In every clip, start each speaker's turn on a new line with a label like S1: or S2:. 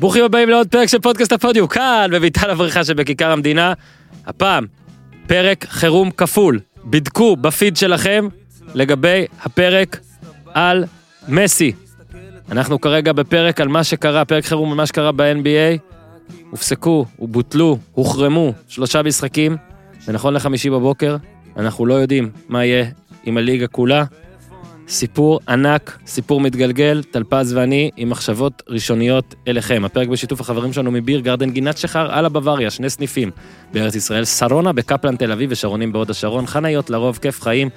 S1: ברוכים הבאים לעוד פרק של פודקאסט הפודיום, כאן בביתן הבריכה שבכיכר המדינה. הפעם, פרק חירום כפול. בדקו בפיד שלכם לגבי הפרק על מסי. אנחנו כרגע בפרק על מה שקרה, פרק חירום על מה שקרה ב-NBA. הופסקו, בוטלו, הוחרמו שלושה משחקים, ונכון לחמישי בבוקר, אנחנו לא יודעים מה יהיה עם הליגה כולה. סיפור ענק, סיפור מתגלגל, טלפז ואני עם מחשבות ראשוניות אליכם. הפרק בשיתוף החברים שלנו מביר גרדן גינת שחר על הבוואריה, שני סניפים בארץ ישראל, שרונה בקפלן תל אביב ושרונים בהוד השרון, חניות לרוב, כיף חיים.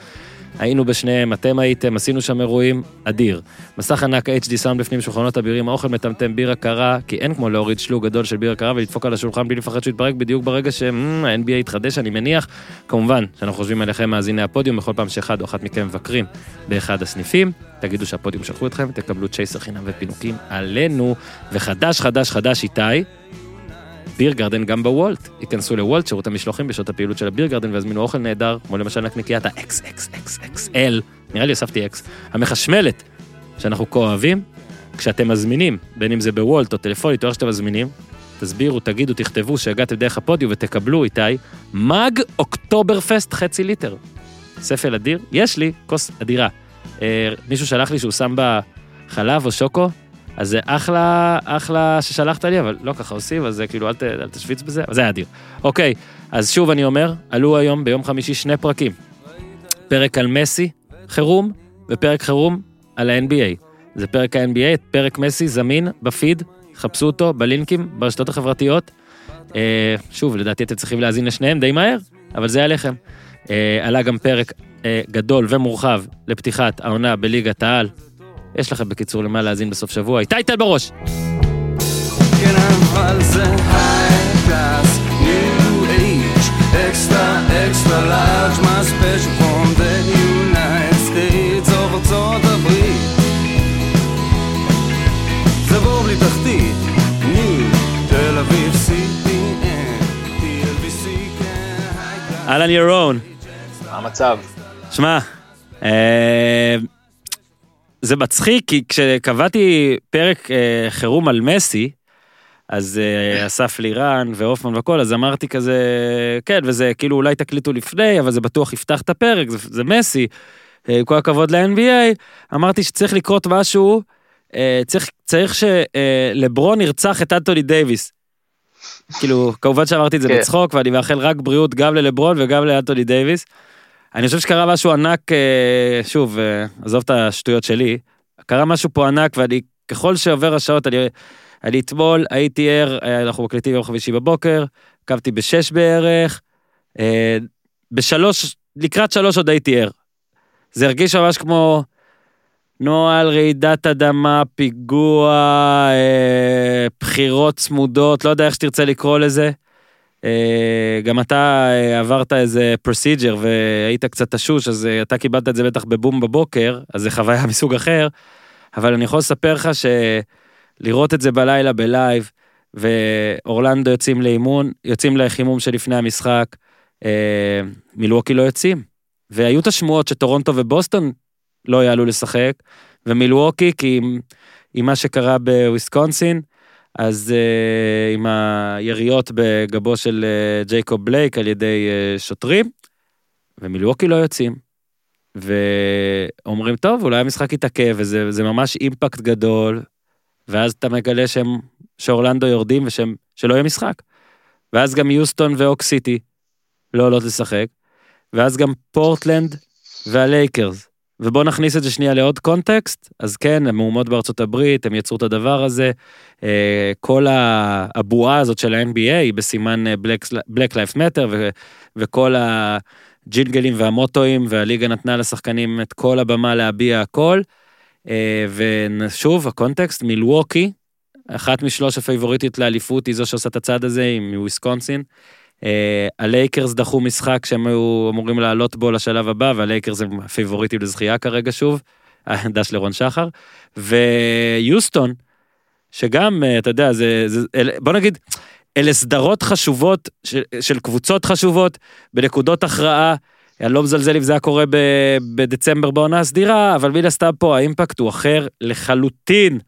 S1: היינו בשניהם, אתם הייתם, עשינו שם אירועים, אדיר. מסך ענק HD סאונד בפנים, שולחנות אבירים, האוכל מטמטם, בירה קרה, כי אין כמו להוריד שלוג גדול של בירה קרה ולדפוק על השולחן בלי לפחד שהוא יתפרק בדיוק ברגע שה-NBA יתחדש, אני מניח. כמובן, שאנחנו חושבים עליכם מאזיני הפודיום, בכל פעם שאחד או אחת מכם מבקרים באחד הסניפים, תגידו שהפודיום שלחו אתכם, תקבלו צ'ייסר חינם ופינוקים עלינו. וחדש, חדש, חדש, איתי, ביר גרדן גם בוולט. ייכנסו לוולט, שירות המשלוחים בשעות הפעילות של הביר גרדן ויזמינו אוכל נהדר, כמו למשל נקניקיית ה-XXXXL, נראה לי הוספתי X, המחשמלת, שאנחנו כה אוהבים. כשאתם מזמינים, בין אם זה בוולט או טלפונית או איך שאתם מזמינים, תסבירו, תגידו, תכתבו שהגעתם דרך הפודיו ותקבלו, איתי, מאג אוקטובר פסט חצי ליטר. ספל אדיר, יש לי כוס אדירה. אה, מישהו שלח לי שהוא שם בה חלב או שוקו, אז זה אחלה, אחלה ששלחת לי, אבל לא ככה עושים, אז זה כאילו, אל, ת, אל תשוויץ בזה, אבל זה היה אדיר. אוקיי, אז שוב אני אומר, עלו היום ביום חמישי שני פרקים. פרק על מסי, חירום, ופרק חירום על ה-NBA. זה פרק ה-NBA, פרק מסי זמין בפיד, חפשו אותו בלינקים, ברשתות החברתיות. אה, שוב, לדעתי אתם צריכים להאזין לשניהם די מהר, אבל זה עליכם. אה, עלה גם פרק אה, גדול ומורחב לפתיחת העונה בליגת העל, יש לכם בקיצור למה להאזין בסוף שבוע. איתי תל בראש!
S2: כן, אבל זה ארצות הברית. זה בור בלי תחתית, תל אביב, CPN, TLBC, כן.
S1: אהלן ירון.
S3: מה המצב?
S1: שמע, אה, זה מצחיק, כי כשקבעתי פרק אה, חירום על מסי, אז אה, אסף לירן והופמן והכל, אז אמרתי כזה, כן, וזה כאילו אולי תקליטו לפני, אבל זה בטוח יפתח את הפרק, זה, זה מסי. אה, עם כל הכבוד ל-NBA, אמרתי שצריך לקרות משהו, אה, צריך, צריך שלברון ירצח את אנטוני דייוויס. כאילו, כמובן שאמרתי את זה
S3: כן.
S1: בצחוק, ואני מאחל רק בריאות גם ללברון וגם לאנטוני דייוויס. אני חושב שקרה משהו ענק, אה, שוב, אה, עזוב את השטויות שלי, קרה משהו פה ענק, ואני, ככל שעובר השעות, אני, אני אתמול הייתי ער, אה, אנחנו מקליטים יום חמישי בבוקר, קמתי בשש בערך, בשלוש, לקראת שלוש עוד הייתי ער. זה הרגיש ממש כמו נוהל רעידת אדמה, פיגוע, בחירות צמודות, לא יודע איך שתרצה לקרוא לזה. אה, גם אתה אה, עברת איזה procedure והיית קצת תשוש, אז אה, אתה קיבלת את זה בטח בבום בבוקר, אז זה חוויה מסוג אחר, אבל אני יכול לספר לך שלראות את זה בלילה בלייב, ואורלנדו יוצאים לאימון, יוצאים לחימום שלפני המשחק, אה, מילווקי לא יוצאים. והיו את השמועות שטורונטו ובוסטון לא יעלו לשחק, ומילווקי, כי עם, עם מה שקרה בוויסקונסין, אז uh, עם היריות בגבו של uh, ג'ייקוב בלייק על ידי uh, שוטרים, ומילווקי לא יוצאים. ואומרים, טוב, אולי המשחק יתעכב, וזה זה ממש אימפקט גדול, ואז אתה מגלה שהם, שאורלנדו יורדים ושהם, שלא יהיה משחק. ואז גם יוסטון ואוק סיטי לא עולות לשחק, ואז גם פורטלנד והלייקרס. ובואו נכניס את זה שנייה לעוד קונטקסט, אז כן, המהומות בארצות הברית, הם יצרו את הדבר הזה, אה, כל הבועה הזאת של ה-NBA היא בסימן אה, Black, Black Lives Matter, ו- וכל הג'ינגלים והמוטואים, והליגה נתנה לשחקנים את כל הבמה להביע הכל. אה, ושוב, הקונטקסט, מילווקי, אחת משלוש הפייבוריטיות לאליפות היא זו שעושה את הצעד הזה, היא מוויסקונסין. אה, הלייקרס דחו משחק שהם היו אמורים לעלות בו לשלב הבא, והלייקרס הם הפייבוריטים לזכייה כרגע שוב, דש לרון שחר. ויוסטון, שגם, אה, אתה יודע, זה, זה, בוא נגיד, אלה סדרות חשובות של, של קבוצות חשובות בנקודות הכרעה. אני לא מזלזל אם זה היה קורה ב- בדצמבר בעונה הסדירה, אבל מן הסתם פה האימפקט הוא אחר לחלוטין.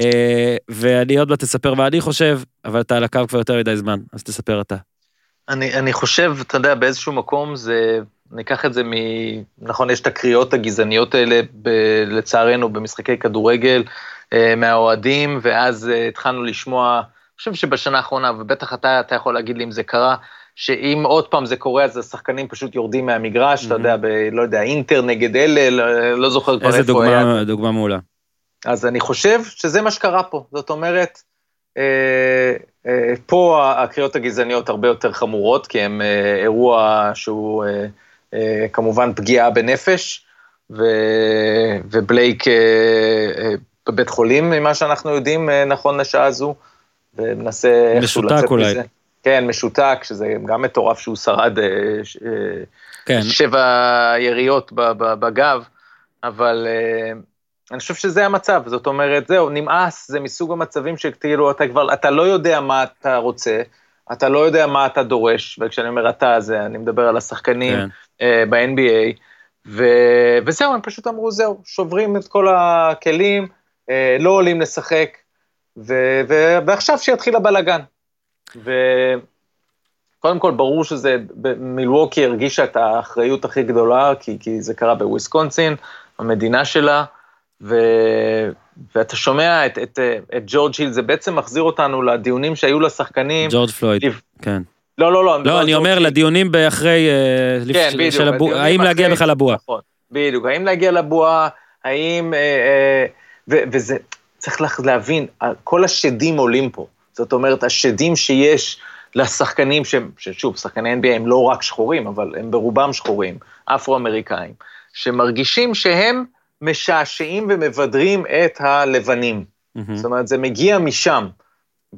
S1: אה, ואני עוד מעט אספר מה אני חושב, אבל אתה על הקו כבר יותר מדי זמן, אז תספר אתה.
S3: אני, אני חושב, אתה יודע, באיזשהו מקום זה, ניקח את זה מ... נכון, יש את הקריאות הגזעניות האלה, ב, לצערנו, במשחקי כדורגל, אה, מהאוהדים, ואז אה, התחלנו לשמוע, אני חושב שבשנה האחרונה, ובטח אתה, אתה יכול להגיד לי אם זה קרה, שאם עוד פעם זה קורה, אז השחקנים פשוט יורדים מהמגרש, אתה יודע, ב, לא יודע, אינטר נגד אלה, לא, לא זוכר כבר
S1: איזה
S3: איפה היה.
S1: דוגמה, דוגמה מעולה.
S3: אז אני חושב שזה מה שקרה פה. זאת אומרת, אה, אה, פה הקריאות הגזעניות הרבה יותר חמורות, כי הם אה, אירוע שהוא אה, אה, כמובן פגיעה בנפש, ו, ובלייק אה, אה, בבית חולים, ממה שאנחנו יודעים אה, נכון לשעה זו, ומנסה איכשהו לצאת
S1: אולי.
S3: מזה. כן, משותק, שזה גם מטורף שהוא שרד אה, אה,
S1: כן,
S3: שבע יריות בגב, אבל אה, אני חושב שזה המצב, זאת אומרת, זהו, נמאס, זה מסוג המצבים שכאילו אתה כבר, אתה לא יודע מה אתה רוצה, אתה לא יודע מה אתה דורש, וכשאני אומר אתה, זה, אני מדבר על השחקנים
S1: כן.
S3: אה, ב-NBA, ו... וזהו, הם פשוט אמרו, זהו, שוברים את כל הכלים, אה, לא עולים לשחק, ו... ו... ועכשיו שיתחיל הבלגן. וקודם כל, ברור שזה, מילווקי הרגישה את האחריות הכי גדולה, כי, כי זה קרה בוויסקונסין, המדינה שלה, ו... ואתה שומע את, את, את ג'ורג' היל, זה בעצם מחזיר אותנו לדיונים שהיו לשחקנים.
S1: ג'ורג' פלויד,
S3: לפ-
S1: כן.
S3: לא, לא, לא.
S1: לא,
S3: על
S1: אני
S3: ג'ורג'
S1: אומר
S3: היל.
S1: לדיונים באחרי, אה,
S3: כן, בדיוק.
S1: של הבו-
S3: הדיונים
S1: האם להגיע
S3: אחרי-
S1: בכלל לבועה.
S3: נכון, בדיוק, האם להגיע לבועה, האם... אה, אה, ו- וזה, צריך לה- להבין, כל השדים עולים פה. זאת אומרת, השדים שיש לשחקנים, שהם- ששוב, שחקני NBA הם לא רק שחורים, אבל הם ברובם שחורים, אפרו-אמריקאים, שמרגישים שהם משעשעים ומבדרים את הלבנים.
S1: מהמם.
S3: זאת אומרת, זה מגיע משם.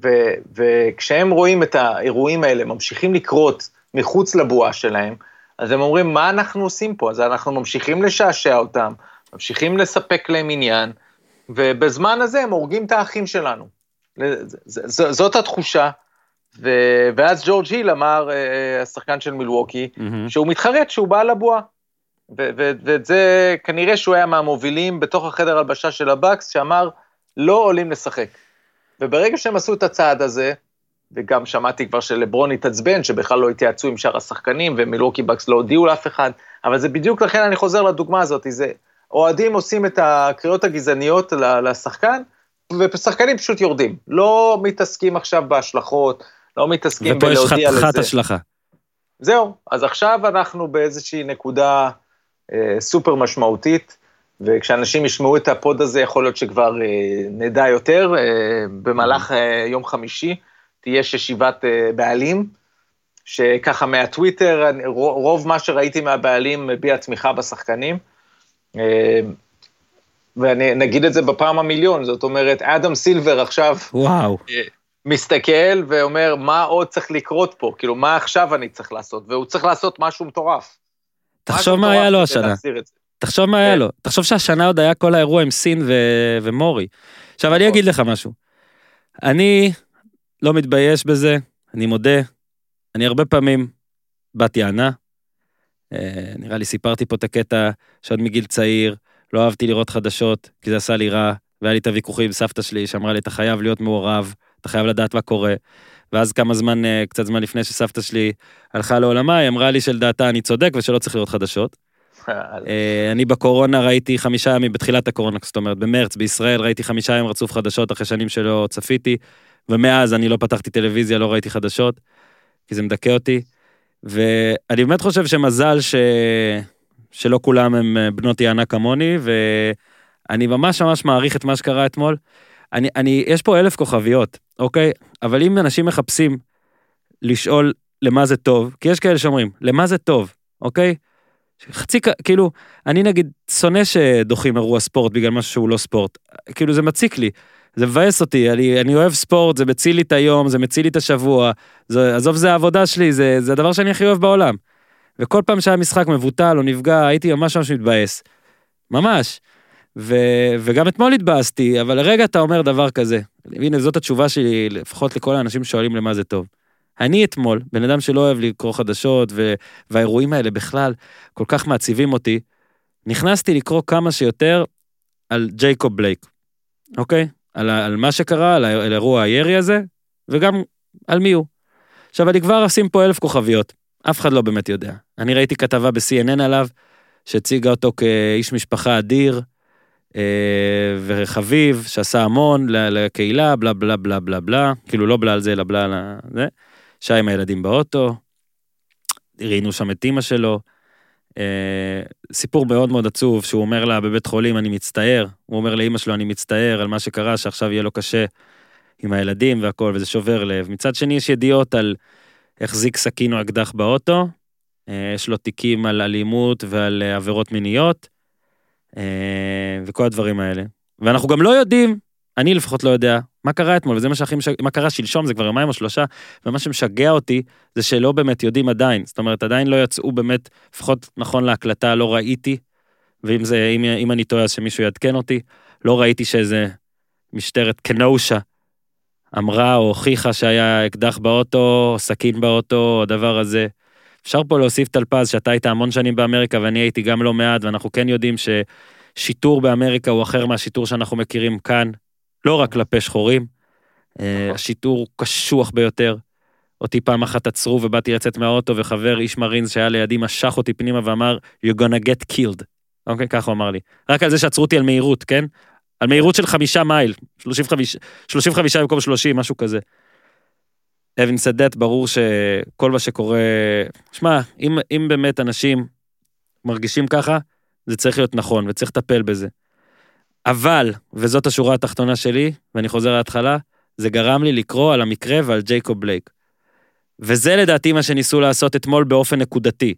S3: ו- וכשהם רואים את האירועים האלה ממשיכים לקרות מחוץ לבועה שלהם, אז הם אומרים, מה אנחנו עושים פה? אז אנחנו ממשיכים לשעשע אותם, ממשיכים לספק להם עניין, ובזמן הזה הם הורגים את האחים שלנו. זאת התחושה. ו- ואז ג'ורג' היל אמר, אה, השחקן של מילווקי,
S1: מהמם.
S3: שהוא מתחרט שהוא בא לבועה. ו- ו- ואת זה, כנראה שהוא היה מהמובילים בתוך החדר הלבשה של הבקס, שאמר, לא עולים לשחק. וברגע שהם עשו את הצעד הזה, וגם שמעתי כבר שלברון התעצבן, שבכלל לא התייעצו עם שאר השחקנים, ומילווקי בקס לא הודיעו לאף אחד, אבל זה בדיוק לכן אני חוזר לדוגמה הזאת, זה אוהדים עושים את הקריאות הגזעניות לשחקן, ושחקנים פשוט יורדים. לא מתעסקים עכשיו בהשלכות, לא מתעסקים
S1: ופה יש
S3: בלהודיע לזה.
S1: חתיכת השלכה.
S3: זהו, אז עכשיו אנחנו באיזושהי נקודה סופר משמעותית, וכשאנשים ישמעו את הפוד הזה, יכול להיות שכבר אה, נדע יותר. אה, במהלך אה, יום חמישי תהיה ישיבת אה, בעלים, שככה מהטוויטר, רוב מה שראיתי מהבעלים מביע תמיכה בשחקנים. אה, ואני נגיד את זה בפעם המיליון, זאת אומרת, אדם סילבר עכשיו
S1: וואו.
S3: מסתכל ואומר, מה עוד צריך לקרות פה? כאילו, מה עכשיו אני צריך לעשות? והוא צריך לעשות משהו מטורף.
S1: תחשוב מה היה לו השנה. תחשוב מה היה. לו. תחשוב שהשנה עוד היה כל האירוע עם סין ומורי. עכשיו, אני
S3: נכון.
S1: אגיד לך משהו. אני לא מתבייש בזה, אני מודה. אני הרבה פעמים בת יענה. אה, נראה לי סיפרתי פה את הקטע שעוד מגיל צעיר לא אהבתי לראות חדשות, כי זה עשה לי רע, והיה לי את הוויכוחים עם סבתא שלי שאמרה לי, אתה חייב להיות מעורב, אתה חייב לדעת מה קורה. ואז כמה זמן, אה, קצת זמן לפני שסבתא שלי הלכה לעולמה, היא אמרה לי שלדעתה אני צודק ושלא צריך לראות חדשות. אה, אני בקורונה ראיתי חמישה ימים, בתחילת הקורונה, זאת אומרת, במרץ, בישראל ראיתי חמישה ימים רצוף חדשות אחרי שנים שלא צפיתי, ומאז אני לא פתחתי טלוויזיה, לא ראיתי חדשות, כי זה מדכא אותי. ואני באמת חושב שמזל ש... שלא כולם הם אה, בנות יענה כמוני, ואני ממש ממש מעריך את מה שקרה אתמול. אני, אני, יש פה אלף כוכביות, אוקיי? אבל אם אנשים מחפשים לשאול למה זה טוב, כי יש כאלה שאומרים, למה זה טוב, אוקיי? חצי, כאילו, אני נגיד שונא שדוחים אירוע ספורט בגלל משהו שהוא לא ספורט. כאילו, זה מציק לי. זה מבאס אותי, אני, אני אוהב ספורט, זה מציל לי את היום, זה מציל לי את השבוע. זה, עזוב, זה העבודה שלי, זה, זה הדבר שאני הכי אוהב בעולם. וכל פעם שהיה משחק מבוטל או נפגע, הייתי ממש ממש מתבאס. ממש. ו, וגם אתמול התבאסתי, אבל לרגע אתה אומר דבר כזה. הנה, זאת התשובה שלי, לפחות לכל האנשים ששואלים למה זה טוב. אני אתמול, בן אדם שלא אוהב לקרוא חדשות, ו, והאירועים האלה בכלל כל כך מעציבים אותי, נכנסתי לקרוא כמה שיותר על ג'ייקוב בלייק, אוקיי? על, על מה שקרה, על, על אירוע הירי הזה, וגם על מי הוא. עכשיו, אני כבר אשים פה אלף כוכביות, אף אחד לא באמת יודע. אני ראיתי כתבה ב-CNN עליו, שהציגה אותו כאיש משפחה אדיר, אה, וחביב, שעשה המון לקהילה, בלה בלה בלה בלה בלה, כאילו לא בלה על זה, אלא בלה על זה. שהיה עם הילדים באוטו, ראינו שם את אימא שלו. אה, סיפור מאוד מאוד עצוב, שהוא אומר לה בבית חולים, אני מצטער. הוא אומר לאימא שלו, אני מצטער על מה שקרה, שעכשיו יהיה לו קשה עם הילדים והכל, וזה שובר לב. מצד שני, יש ידיעות על החזיק סכין או אקדח באוטו, אה, יש לו תיקים על אלימות ועל עבירות מיניות, וכל הדברים האלה. ואנחנו גם לא יודעים, אני לפחות לא יודע, מה קרה אתמול, וזה מה שהכי משגע, מה קרה שלשום, זה כבר יומיים או שלושה, ומה שמשגע אותי זה שלא באמת יודעים עדיין. זאת אומרת, עדיין לא יצאו באמת, לפחות נכון להקלטה, לא ראיתי, ואם זה, אם, אם אני טועה אז שמישהו יעדכן אותי, לא ראיתי שאיזה משטרת קנושה אמרה או הוכיחה שהיה אקדח באוטו, או סכין באוטו, או הדבר הזה. אפשר פה להוסיף טלפז, שאתה היית המון שנים באמריקה ואני הייתי גם לא מעט, ואנחנו כן יודעים ששיטור באמריקה הוא אחר מהשיטור שאנחנו מכירים כאן, לא רק כלפי שחורים. אה, השיטור הוא קשוח ביותר. אותי פעם אחת עצרו ובאתי לצאת מהאוטו וחבר איש מרינס שהיה לידי משך אותי פנימה ואמר you're gonna get killed. אוקיי, ככה הוא אמר לי. רק על זה שעצרו אותי על מהירות, כן? על מהירות של חמישה מייל, 35, 35 במקום 30, משהו כזה. אבין סדט, ברור שכל מה שקורה... שמע, אם, אם באמת אנשים מרגישים ככה, זה צריך להיות נכון וצריך לטפל בזה. אבל, וזאת השורה התחתונה שלי, ואני חוזר להתחלה, זה גרם לי לקרוא על המקרה ועל ג'ייקוב בלייק. וזה לדעתי מה שניסו לעשות אתמול באופן נקודתי.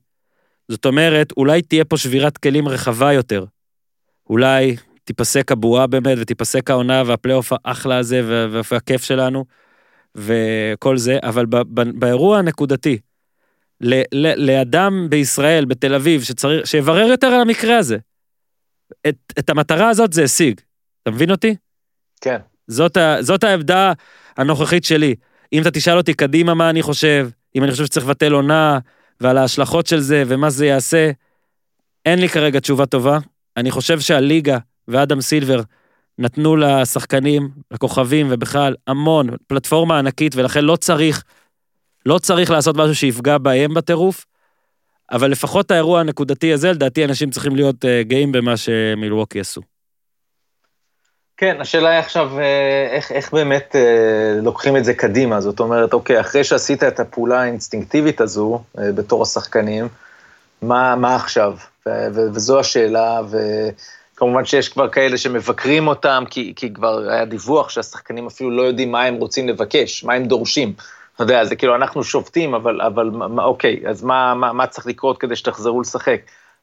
S1: זאת אומרת, אולי תהיה פה שבירת כלים רחבה יותר. אולי תיפסק הבועה באמת, ותיפסק העונה והפלייאוף האחלה הזה, וה- והכיף שלנו, וכל זה, אבל ב- ב- באירוע הנקודתי, ל- ל- לאדם בישראל, בתל אביב, שצריך, שיברר יותר על המקרה הזה. את, את המטרה הזאת זה השיג. אתה מבין אותי?
S3: כן.
S1: זאת, ה, זאת העמדה הנוכחית שלי. אם אתה תשאל אותי קדימה מה אני חושב, אם אני חושב שצריך לבטל עונה, ועל ההשלכות של זה, ומה זה יעשה, אין לי כרגע תשובה טובה. אני חושב שהליגה ואדם סילבר נתנו לשחקנים, לכוכבים ובכלל המון, פלטפורמה ענקית, ולכן לא צריך, לא צריך לעשות משהו שיפגע בהם בטירוף, אבל לפחות האירוע הנקודתי הזה, לדעתי אנשים צריכים להיות uh, גאים במה שמילווקי עשו.
S3: כן, השאלה היא עכשיו אה, איך, איך באמת אה, לוקחים את זה קדימה. זאת אומרת, אוקיי, אחרי שעשית את הפעולה האינסטינקטיבית הזו אה, בתור השחקנים, מה, מה עכשיו? ו, ו, וזו השאלה, וכמובן שיש כבר כאלה שמבקרים אותם, כי, כי כבר היה דיווח שהשחקנים אפילו לא יודעים מה הם רוצים לבקש, מה הם דורשים. אתה יודע, זה כאילו אנחנו שובתים, אבל, אבל מה, אוקיי, אז מה, מה, מה צריך לקרות כדי שתחזרו לשחק?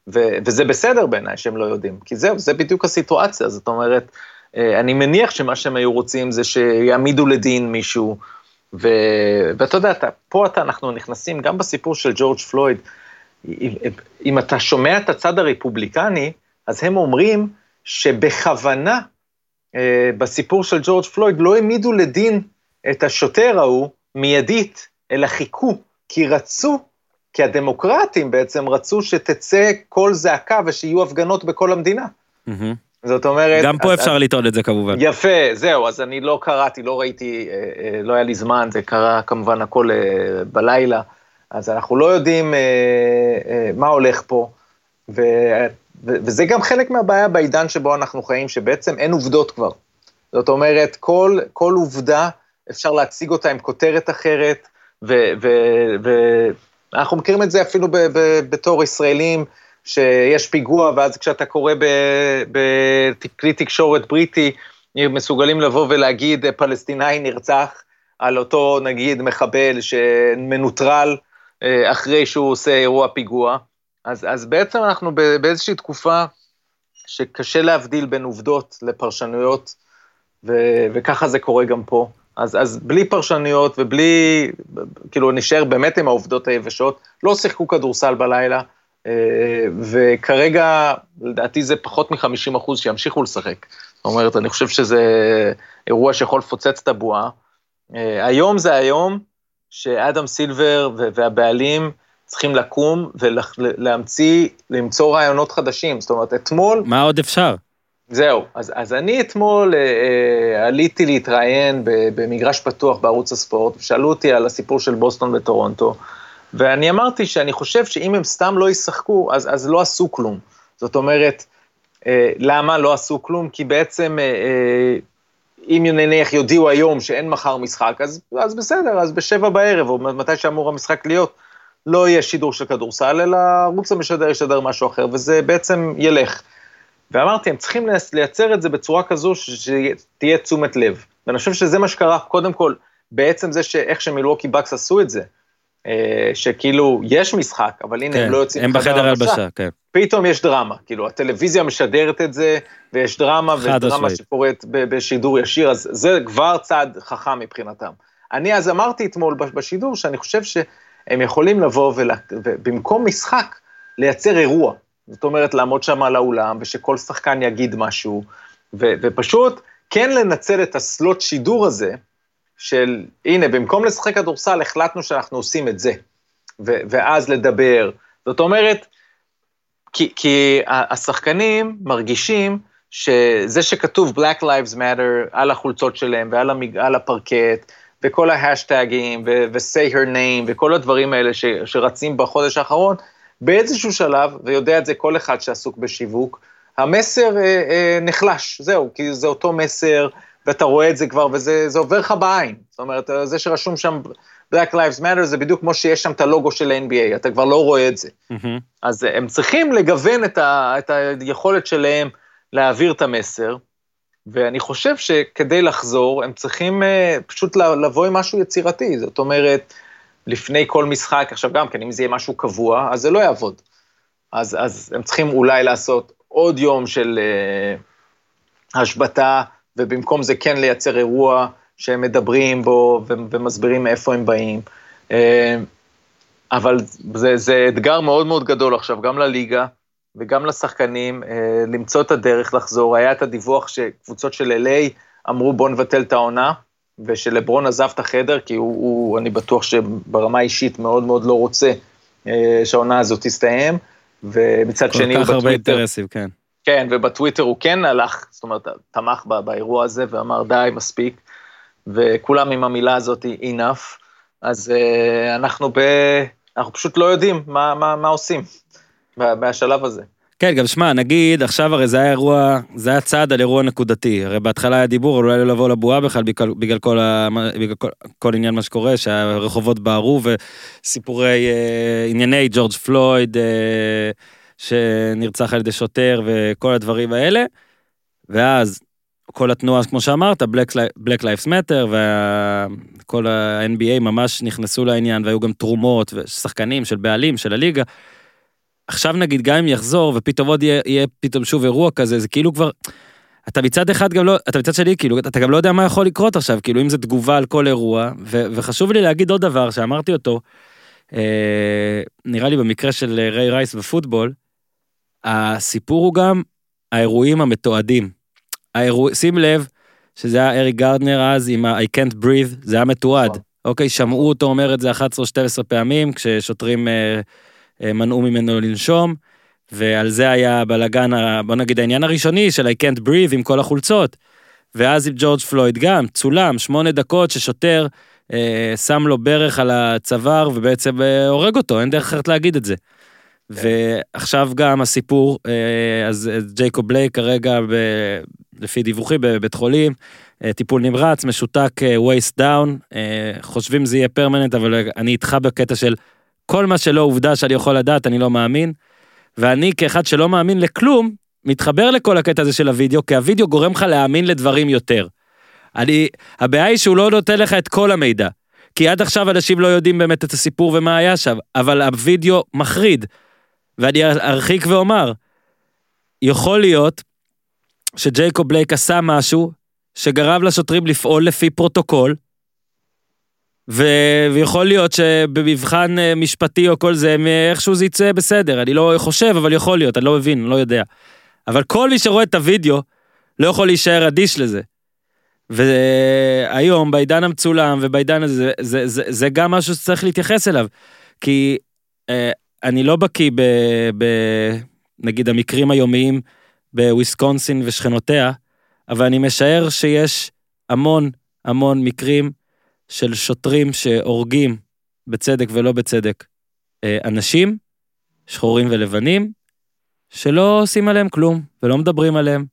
S3: ו, וזה בסדר בעיניי שהם לא יודעים, כי זהו, זה בדיוק הסיטואציה, זאת אומרת, אה, אני מניח שמה שהם היו רוצים זה שיעמידו לדין מישהו, ו... ואתה יודע, אתה, פה אתה, אנחנו נכנסים גם בסיפור של ג'ורג' פלויד, אם, אם אתה שומע את הצד הרפובליקני, אז הם אומרים שבכוונה אה, בסיפור של ג'ורג' פלויד לא העמידו לדין את השוטר ההוא מיידית, אלא חיכו, כי רצו, כי הדמוקרטים בעצם רצו שתצא קול זעקה ושיהיו הפגנות בכל המדינה. זאת אומרת...
S1: גם פה
S3: אז-
S1: אפשר לטעון את זה כמובן.
S3: יפה, זהו, אז אני לא קראתי, לא ראיתי, אה, אה, לא היה לי זמן, זה קרה כמובן הכל אה, בלילה, אז אנחנו לא יודעים אה, אה, מה הולך פה, ו, ו, וזה גם חלק מהבעיה בעידן שבו אנחנו חיים, שבעצם אין עובדות כבר. זאת אומרת, כל, כל עובדה, אפשר להציג אותה עם כותרת אחרת, ואנחנו מכירים את זה אפילו ב, ב, בתור ישראלים, שיש פיגוע, ואז כשאתה קורא בכלי תקשורת בריטי, מסוגלים לבוא ולהגיד פלסטינאי נרצח על אותו נגיד מחבל שמנוטרל אה, אחרי שהוא עושה אירוע פיגוע. אז, אז בעצם אנחנו באיזושהי תקופה שקשה להבדיל בין עובדות לפרשנויות, ו- וככה זה קורה גם פה. אז, אז בלי פרשנויות ובלי, כאילו נשאר באמת עם העובדות היבשות, לא שיחקו כדורסל בלילה, אה, וכרגע, לדעתי זה פחות מ-50 אחוז שימשיכו לשחק. זאת אומרת, אני חושב שזה אירוע שיכול לפוצץ את הבועה. אה, היום זה היום שאדם סילבר והבעלים צריכים לקום ולהמציא, למצוא רעיונות חדשים. זאת אומרת, אתמול,
S1: מה עוד אפשר?
S3: זהו, אז, אז אני אתמול אה, אה, עליתי להתראיין במגרש פתוח בערוץ הספורט, ושאלו אותי על הסיפור של בוסטון וטורונטו, ואני אמרתי שאני חושב שאם הם סתם לא ישחקו, אז, אז לא עשו כלום. זאת אומרת, אה, למה לא עשו כלום? כי בעצם, אה, אה, אם נניח יודיעו היום שאין מחר משחק, אז, אז בסדר, אז בשבע בערב, או מתי שאמור המשחק להיות, לא יהיה שידור של כדורסל, אלא הערוץ המשדר ישדר משהו אחר, וזה בעצם ילך. ואמרתי, הם צריכים לייצר את זה בצורה כזו ש- שתהיה תשומת לב. ואני חושב שזה מה שקרה, קודם כל, בעצם זה שאיך שמילווקי בקס עשו את זה, אה, שכאילו, יש משחק, אבל הנה,
S1: כן,
S3: הם לא יוצאים
S1: הם בחדר. הלבשה, כן.
S3: פתאום יש דרמה, כאילו, הטלוויזיה משדרת את זה, ויש דרמה, ויש
S1: חד
S3: דרמה
S1: משמעית.
S3: שקורית בשידור ישיר, אז זה כבר צעד חכם מבחינתם. אני אז אמרתי אתמול בש- בשידור, שאני חושב שהם יכולים לבוא ולה- ובמקום משחק, לייצר אירוע. זאת אומרת, לעמוד שם על האולם, ושכל שחקן יגיד משהו, ו- ופשוט כן לנצל את הסלוט שידור הזה, של, הנה, במקום לשחק כדורסל, החלטנו שאנחנו עושים את זה. ו- ואז לדבר. זאת אומרת, כי, כי השחקנים מרגישים שזה שכתוב Black Lives Matter על החולצות שלהם ועל המג... הפרקט, וכל ההשטגים, ו-say her name, וכל הדברים האלה ש- שרצים בחודש האחרון, באיזשהו שלב, ויודע את זה כל אחד שעסוק בשיווק, המסר אה, אה, נחלש, זהו, כי זה אותו מסר, ואתה רואה את זה כבר, וזה זה עובר לך בעין. זאת אומרת, זה שרשום שם Black Lives Matter, זה בדיוק כמו שיש שם את הלוגו של ה-NBA, אתה כבר לא רואה את זה.
S1: מהמם.
S3: אז הם צריכים לגוון את, ה, את היכולת שלהם להעביר את המסר, ואני חושב שכדי לחזור, הם צריכים uh, פשוט לבוא עם משהו יצירתי. זאת אומרת, לפני כל משחק, עכשיו גם כן, אם זה יהיה משהו קבוע, אז זה לא יעבוד. אז, אז הם צריכים אולי לעשות עוד יום של uh, השבתה, ובמקום זה כן לייצר אירוע שהם מדברים בו ו- ומסבירים מאיפה הם באים. Uh, אבל זה, זה אתגר מאוד מאוד גדול עכשיו, גם לליגה וגם לשחקנים, אה, למצוא את הדרך לחזור. היה את הדיווח שקבוצות של LA אמרו בוא נבטל את העונה, ושלברון עזב את החדר, כי הוא, הוא, אני בטוח שברמה האישית מאוד מאוד לא רוצה אה, שהעונה הזאת תסתיים, ומצד שני
S1: כל כך הרבה אינטרסים, כן.
S3: כן, ובטוויטר הוא כן הלך, זאת אומרת, תמך ב- באירוע הזה ואמר די, מספיק, וכולם עם המילה הזאת enough, אז אה, אנחנו ב... אנחנו פשוט לא יודעים מה, מה, מה עושים ב- בשלב הזה.
S1: כן, גם שמע, נגיד, עכשיו הרי זה היה אירוע, זה היה צעד על אירוע נקודתי. הרי בהתחלה היה דיבור אולי לא לבוא לבועה בכלל בגלל, בגלל, כל, ה, בגלל כל, כל עניין מה שקורה, שהרחובות בערו וסיפורי אה, ענייני ג'ורג' פלויד, אה, שנרצח על ידי שוטר וכל הדברים האלה. ואז כל התנועה, כמו שאמרת, Black, Black Lives Matter, וכל ה-NBA ממש נכנסו לעניין, והיו גם תרומות, ושחקנים של בעלים, של הליגה. עכשיו נגיד גם אם יחזור ופתאום עוד יהיה, יהיה פתאום שוב אירוע כזה זה כאילו כבר. אתה מצד אחד גם לא אתה מצד שני כאילו אתה גם לא יודע מה יכול לקרות עכשיו כאילו אם זה תגובה על כל אירוע ו, וחשוב לי להגיד עוד דבר שאמרתי אותו. אה, נראה לי במקרה של אה, ריי רייס בפוטבול. הסיפור הוא גם האירועים המתועדים. האירוע, שים לב שזה היה אריק גרדנר אז עם ה- I can't breathe זה היה מתועד. אוקיי שמעו אותו אומר את זה 11 או 12 פעמים כששוטרים אה, מנעו ממנו לנשום, ועל זה היה בלאגן, בוא נגיד העניין הראשוני של I can't breathe עם כל החולצות. ואז עם ג'ורג' פלויד גם, צולם, שמונה דקות ששוטר אה, שם לו ברך על הצוואר ובעצם אה, הורג אותו, אין דרך אחרת להגיד את זה. ועכשיו גם הסיפור, אה, אז אה, ג'ייקוב בלייק כרגע, ב, לפי דיווחי, בבית חולים, אה, טיפול נמרץ, משותק waist down, חושבים זה יהיה permanent, אבל אני איתך בקטע של כל מה שלא עובדה שאני יכול לדעת, אני לא מאמין. ואני כאחד שלא מאמין לכלום, מתחבר לכל הקטע הזה של הוידאו, כי הוידאו גורם לך להאמין לדברים יותר. אני, הבעיה היא שהוא לא נותן לך את כל המידע. כי עד עכשיו אנשים לא יודעים באמת את הסיפור ומה היה שם, אבל הוידאו מחריד. ואני ארחיק ואומר, יכול להיות שג'ייקוב בלייק עשה משהו שגרם לשוטרים לפעול לפי פרוטוקול, ו- ויכול להיות שבמבחן אה, משפטי או כל זה, אה, איכשהו זה יצא בסדר, אני לא חושב, אבל יכול להיות, אני לא מבין, אני לא יודע. אבל כל מי שרואה את הוידאו, לא יכול להישאר אדיש לזה. והיום, בעידן המצולם ובעידן הזה, זה, זה, זה, זה גם משהו שצריך להתייחס אליו. כי אה, אני לא בקיא ב, ב... נגיד המקרים היומיים בוויסקונסין ושכנותיה, אבל אני משער שיש המון המון מקרים של שוטרים שהורגים, בצדק ולא בצדק, אה, אנשים, שחורים ולבנים, שלא עושים עליהם כלום ולא מדברים עליהם.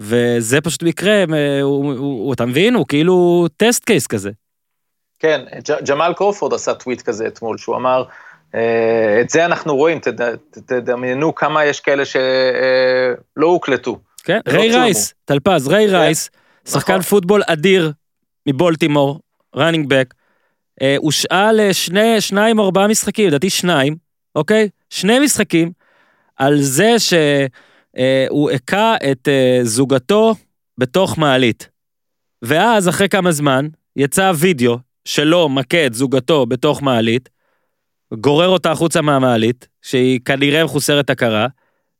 S1: וזה פשוט מקרה, אה, הוא, הוא, אתה מבין? הוא כאילו test case כזה.
S3: כן, ג'מאל קרופורד עשה טוויט כזה אתמול, שהוא אמר, אה, את זה אנחנו רואים, תד- תדמיינו כמה יש כאלה שלא הוקלטו.
S1: כן, ריי
S3: צולמו.
S1: רייס, טלפז, ריי רייס, שחקן
S3: נכון.
S1: פוטבול אדיר מבולטימור, ראנינג בק, אה, הושעה לשני, שניים או ארבעה משחקים, לדעתי שניים, אוקיי? שני משחקים, על זה שהוא הכה את אה, זוגתו בתוך מעלית. ואז, אחרי כמה זמן, יצא וידאו שלו מכה את זוגתו בתוך מעלית, גורר אותה החוצה מהמעלית, שהיא כנראה מחוסרת הכרה,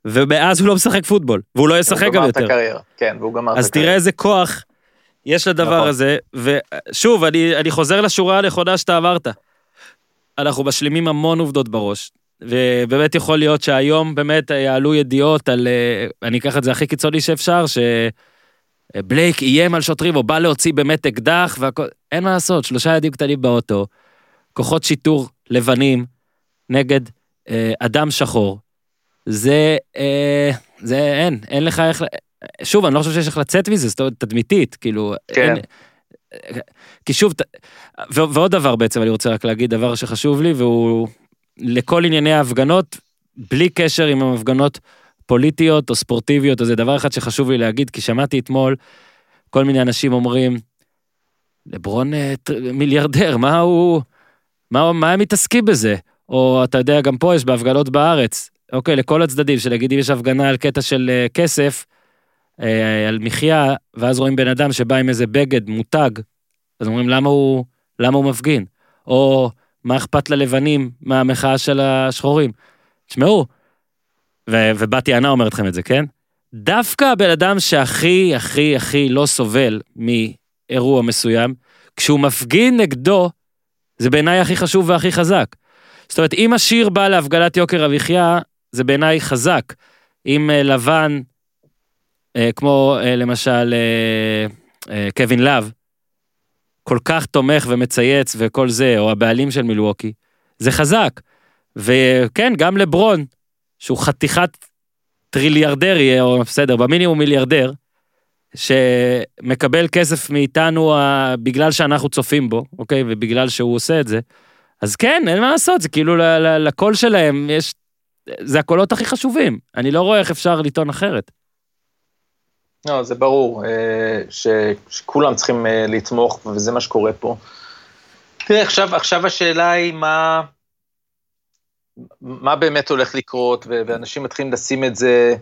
S1: ומאז הוא לא משחק פוטבול, והוא לא ישחק
S3: הוא
S1: גם
S3: גמר את
S1: יותר.
S3: הקריירה, כן, והוא גמר את
S1: אז
S3: הקריירה.
S1: תראה איזה כוח יש לדבר
S3: נכון.
S1: הזה, ושוב, אני, אני חוזר לשורה הנכונה שאתה אמרת. אנחנו משלימים המון עובדות בראש, ובאמת יכול להיות שהיום באמת יעלו ידיעות על, אה, אני אקח את זה הכי קיצוני שאפשר, שבלייק איים על שוטרים או בא להוציא באמת אקדח והכל, אין מה לעשות, שלושה ילדים קטנים באוטו, כוחות שיטור לבנים נגד אה, אדם שחור. זה, אה, זה אין, אין לך איך, שוב, אני לא חושב שיש איך לצאת מזה, זאת אומרת, תדמיתית, כאילו,
S3: כן.
S1: אין, כי שוב, ת- ו- ועוד דבר בעצם, אני רוצה רק להגיד, דבר שחשוב לי, והוא לכל ענייני ההפגנות, בלי קשר אם הן הפגנות פוליטיות או ספורטיביות, אז זה דבר אחד שחשוב לי להגיד, כי שמעתי אתמול כל מיני אנשים אומרים, לברון אה, מיליארדר, מה הוא, מה, מה הם מתעסקים בזה? או אתה יודע, גם פה יש בהפגנות בארץ, אוקיי, לכל הצדדים, שנגיד אם יש הפגנה על קטע של אה, כסף, על מחיה, ואז רואים בן אדם שבא עם איזה בגד, מותג, אז אומרים למה הוא, למה הוא מפגין? או מה אכפת ללבנים מהמחאה של השחורים? תשמעו, ו- ובת יענה אומרת לכם את זה, כן? דווקא הבן אדם שהכי הכי הכי לא סובל מאירוע מסוים, כשהוא מפגין נגדו, זה בעיניי הכי חשוב והכי חזק. זאת אומרת, אם השיר בא להפגנת יוקר המחיה, זה בעיניי חזק. אם אה, לבן, אה, כמו אה, למשל אה, אה, קווין לאב, כל כך תומך ומצייץ וכל זה, או הבעלים של מילווקי, זה חזק. וכן, גם לברון, שהוא חתיכת טריליארדרי, או בסדר, במינימום מיליארדר, שמקבל כסף מאיתנו אה, בגלל שאנחנו צופים בו, אוקיי? ובגלל שהוא עושה את זה. אז כן, אין מה לעשות, זה כאילו לקול שלהם יש... זה הקולות הכי חשובים. אני לא רואה איך אפשר לטעון אחרת.
S3: לא, זה ברור אה, ש, שכולם צריכים אה, לתמוך, וזה מה שקורה פה. תראה, עכשיו, עכשיו השאלה היא מה, מה באמת הולך לקרות, ו- ואנשים מתחילים לשים את זה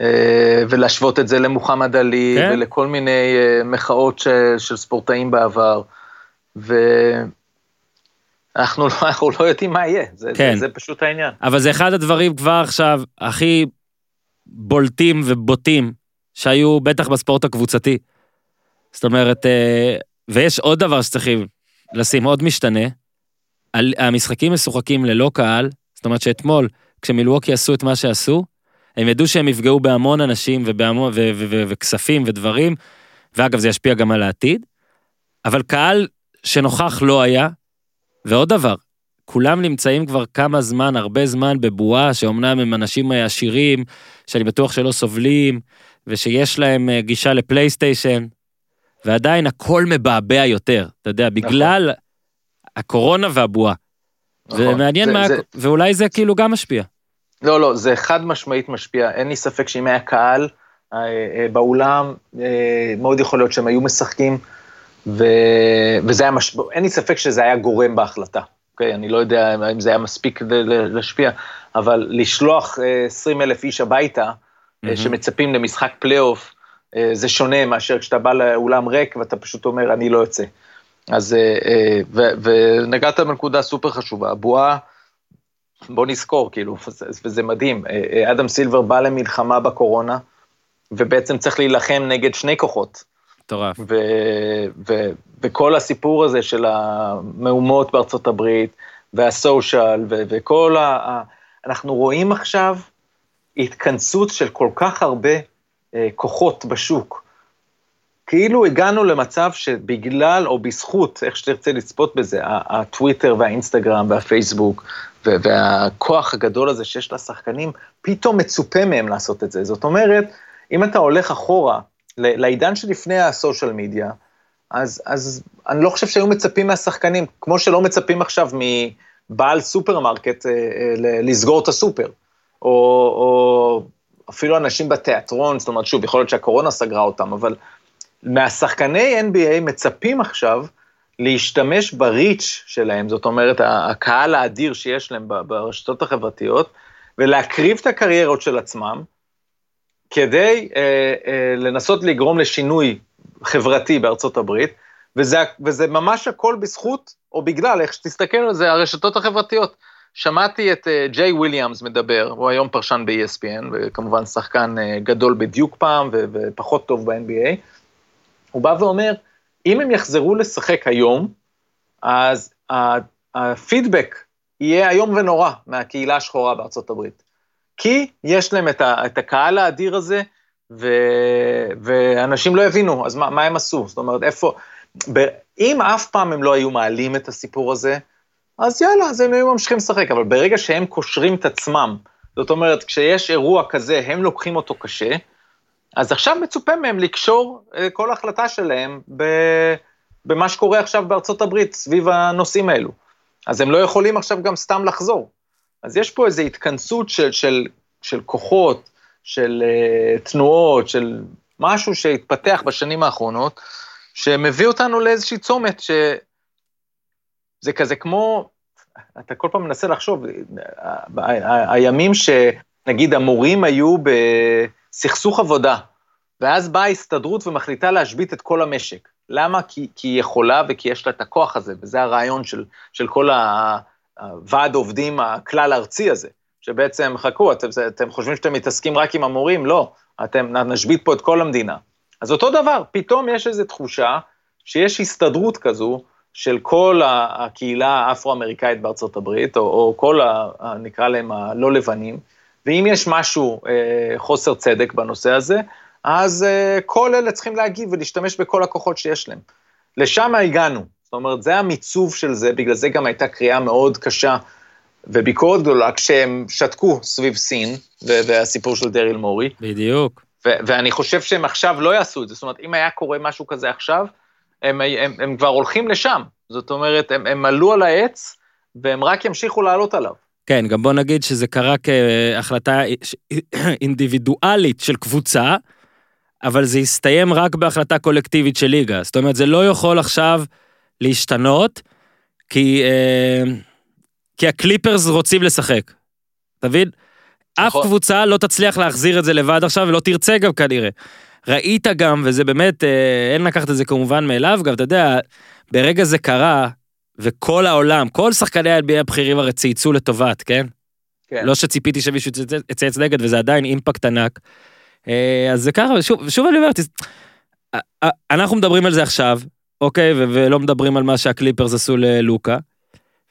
S3: אה, ולהשוות את זה למוחמד עלי,
S1: כן.
S3: ולכל מיני מחאות ש, של ספורטאים בעבר, ואנחנו לא, אנחנו לא יודעים מה יהיה, זה,
S1: כן.
S3: זה, זה פשוט העניין.
S1: אבל זה אחד הדברים כבר עכשיו הכי בולטים ובוטים שהיו בטח בספורט הקבוצתי. זאת אומרת, אה, ויש עוד דבר שצריכים לשים, עוד משתנה. המשחקים משוחקים ללא קהל, זאת אומרת שאתמול, כשמילווקי עשו את מה שעשו, הם ידעו שהם יפגעו בהמון אנשים ובהמון, ו- ו- ו- וכספים ודברים, ואגב, זה ישפיע גם על העתיד, אבל קהל שנוכח לא היה, ועוד דבר, כולם נמצאים כבר כמה זמן, הרבה זמן בבועה, שאומנם הם אנשים עשירים, שאני בטוח שלא סובלים, ושיש להם אה, גישה לפלייסטיישן, ועדיין הכל מבעבע יותר, אתה יודע, בגלל הקורונה והבועה.
S3: נכון.
S1: ומעניין
S3: זה-
S1: מה,
S3: זה-
S1: ואולי זה כאילו גם משפיע.
S3: לא, לא, זה חד משמעית משפיע. אין לי ספק שאם היה קהל אה, אה, באולם, אה, מאוד יכול להיות שהם היו משחקים, ו... וזה היה משפיע, אין לי ספק שזה היה גורם בהחלטה. אוקיי? אני לא יודע אם זה היה מספיק כדי להשפיע, אבל לשלוח אה, 20 אלף איש הביתה,
S1: מהמם.
S3: שמצפים למשחק פלייאוף, אה, זה שונה מאשר כשאתה בא לאולם ריק ואתה פשוט אומר, אני לא יוצא. אז, אה, ו- ונגעת בנקודה סופר חשובה, הבועה, בוא נזכור, כאילו, וזה- מדהים, אדם סילבר בא למלחמה בקורונה, ובעצם צריך להילחם נגד שני כוחות.
S1: מטורף.
S3: ו, ו, וכל הסיפור הזה של המהומות בארצות הברית, והסושיאל, ו, וכל. ה... אנחנו רואים עכשיו התכנסות של כל כך הרבה אה, כוחות בשוק. כאילו הגענו למצב שבגלל או בזכות, איך שתרצה לצפות בזה, הטוויטר והאינסטגרם והפייסבוק והכוח הגדול הזה שיש לשחקנים, פתאום מצופה מהם לעשות את זה. זאת אומרת, אם אתה הולך אחורה לעידן שלפני ה social media, אז, אז אני לא חושב שהיו מצפים מהשחקנים, כמו שלא מצפים עכשיו מבעל סופרמרקט אה, אה, לסגור את הסופר, או, או אפילו אנשים בתיאטרון, זאת אומרת, שוב, יכול להיות שהקורונה סגרה אותם, אבל מהשחקני NBA מצפים עכשיו להשתמש בריץ' שלהם, זאת אומרת, הקהל האדיר שיש להם ברשתות החברתיות, ולהקריב את הקריירות של עצמם, כדי אה, אה, לנסות לגרום לשינוי חברתי בארצות הברית, וזה, וזה ממש הכל בזכות, או בגלל, איך שתסתכל על זה, הרשתות החברתיות. שמעתי את uh, ג'יי וויליאמס מדבר, הוא היום פרשן ב-ESPN, וכמובן שחקן uh, גדול בדיוק פעם, ופחות טוב ב-NBA. הוא בא ואומר, אם הם יחזרו לשחק היום, אז הפידבק יהיה איום ונורא מהקהילה השחורה בארצות הברית. כי יש להם את, ה- את הקהל האדיר הזה, ו- ואנשים לא יבינו, אז מה, מה הם עשו? זאת אומרת, איפה... ב- אם אף פעם הם לא היו מעלים את הסיפור הזה, אז יאללה, אז הם היו ממשיכים לשחק, אבל ברגע שהם קושרים את עצמם, זאת אומרת, כשיש אירוע כזה, הם לוקחים אותו קשה, אז עכשיו מצופה מהם לקשור אה, כל החלטה שלהם במה שקורה עכשיו בארצות הברית סביב הנושאים האלו. אז הם לא יכולים עכשיו גם סתם לחזור. אז יש פה איזו התכנסות של, של, של כוחות, של uh, תנועות, של משהו שהתפתח בשנים האחרונות, שמביא אותנו לאיזושהי צומת שזה כזה כמו, אתה כל פעם מנסה לחשוב, הימים שנגיד המורים היו בסכסוך עבודה, ואז באה ההסתדרות ומחליטה להשבית את כל המשק. למה? כי היא יכולה וכי יש לה את הכוח הזה, וזה הרעיון של, של כל הוועד עובדים הכלל ארצי הזה, שבעצם, חכו, אתם, אתם חושבים שאתם מתעסקים רק עם המורים? לא, אתם נשבית פה את כל המדינה. אז אותו דבר, פתאום יש איזו תחושה שיש הסתדרות כזו של כל הקהילה האפרו-אמריקאית בארצות הברית, או, או כל, ה, נקרא להם הלא לבנים, ואם יש משהו, אה, חוסר צדק בנושא הזה, אז uh, כל אלה צריכים להגיב ולהשתמש בכל הכוחות שיש להם. לשם הגענו, זאת אומרת, זה המיצוב של זה, בגלל זה גם הייתה קריאה מאוד קשה וביקורת גדולה כשהם שתקו סביב סין והסיפור של דריל מורי.
S1: בדיוק.
S3: ואני חושב שהם עכשיו לא יעשו את זה, זאת אומרת, אם היה קורה משהו כזה עכשיו, הם, הם, הם, הם כבר הולכים לשם. זאת אומרת, הם, הם עלו על העץ והם רק ימשיכו לעלות עליו.
S1: כן, גם בוא נגיד שזה קרה כהחלטה אינדיבידואלית של קבוצה, אבל זה יסתיים רק בהחלטה קולקטיבית של ליגה. זאת אומרת, זה לא יכול עכשיו להשתנות, כי, אה, כי הקליפרס רוצים לשחק. אתה מבין? אף נכון. קבוצה לא תצליח להחזיר את זה לבד עכשיו, ולא תרצה גם כנראה. ראית גם, וזה באמת, אה, אין לקחת את זה כמובן מאליו, גם אתה יודע, ברגע זה קרה, וכל העולם, כל שחקני ה-NBA הבכירים הרי צייצו לטובת, כן? כן. לא שציפיתי שמישהו יצייץ נגד, וזה עדיין אימפקט ענק. אה, אז זה ככה, שוב, שוב אני אומר, אנחנו מדברים על זה עכשיו, אוקיי, ולא מדברים על מה שהקליפרס עשו ללוקה.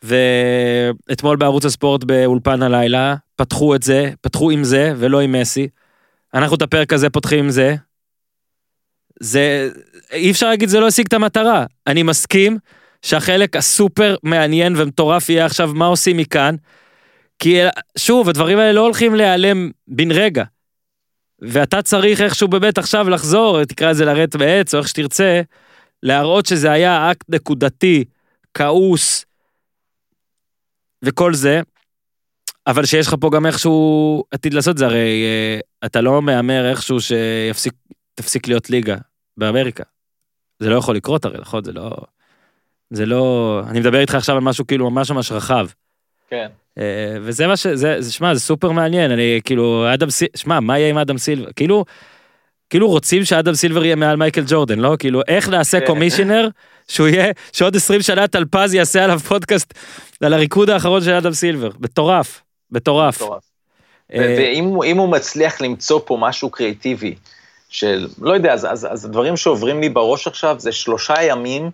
S1: ואתמול בערוץ הספורט באולפן הלילה, פתחו את זה, פתחו עם זה ולא עם מסי. אנחנו את הפרק הזה פותחים עם זה. זה, אי אפשר להגיד זה לא השיג את המטרה. אני מסכים שהחלק הסופר מעניין ומטורף יהיה עכשיו מה עושים מכאן. כי שוב, הדברים האלה לא הולכים להיעלם בן רגע. ואתה צריך איכשהו באמת עכשיו לחזור, תקרא לזה לרדת מעץ או איך שתרצה, להראות שזה היה אקט נקודתי, כעוס וכל זה, אבל שיש לך פה גם איכשהו עתיד לעשות זה, הרי אה, אתה לא מהמר איכשהו שתפסיק להיות ליגה באמריקה. זה לא יכול לקרות הרי, נכון? זה לא... זה לא... אני מדבר איתך עכשיו על משהו כאילו ממש ממש רחב.
S3: כן.
S1: אה, וזה מה ש... זה, שמע, זה סופר מעניין, אני כאילו, אדם סילבר, שמע, מה יהיה עם אדם סילבר? כאילו, כאילו רוצים שאדם סילבר יהיה מעל מייקל ג'ורדן, לא? כאילו, איך נעשה כן. קומישיונר שהוא יהיה, שעוד 20 שנה טלפז יעשה עליו פודקאסט על הריקוד האחרון של אדם סילבר. מטורף, מטורף.
S3: אה, ואם הוא מצליח למצוא פה משהו קריאיטיבי, של, לא יודע, אז, אז, אז הדברים שעוברים לי בראש עכשיו זה שלושה ימים,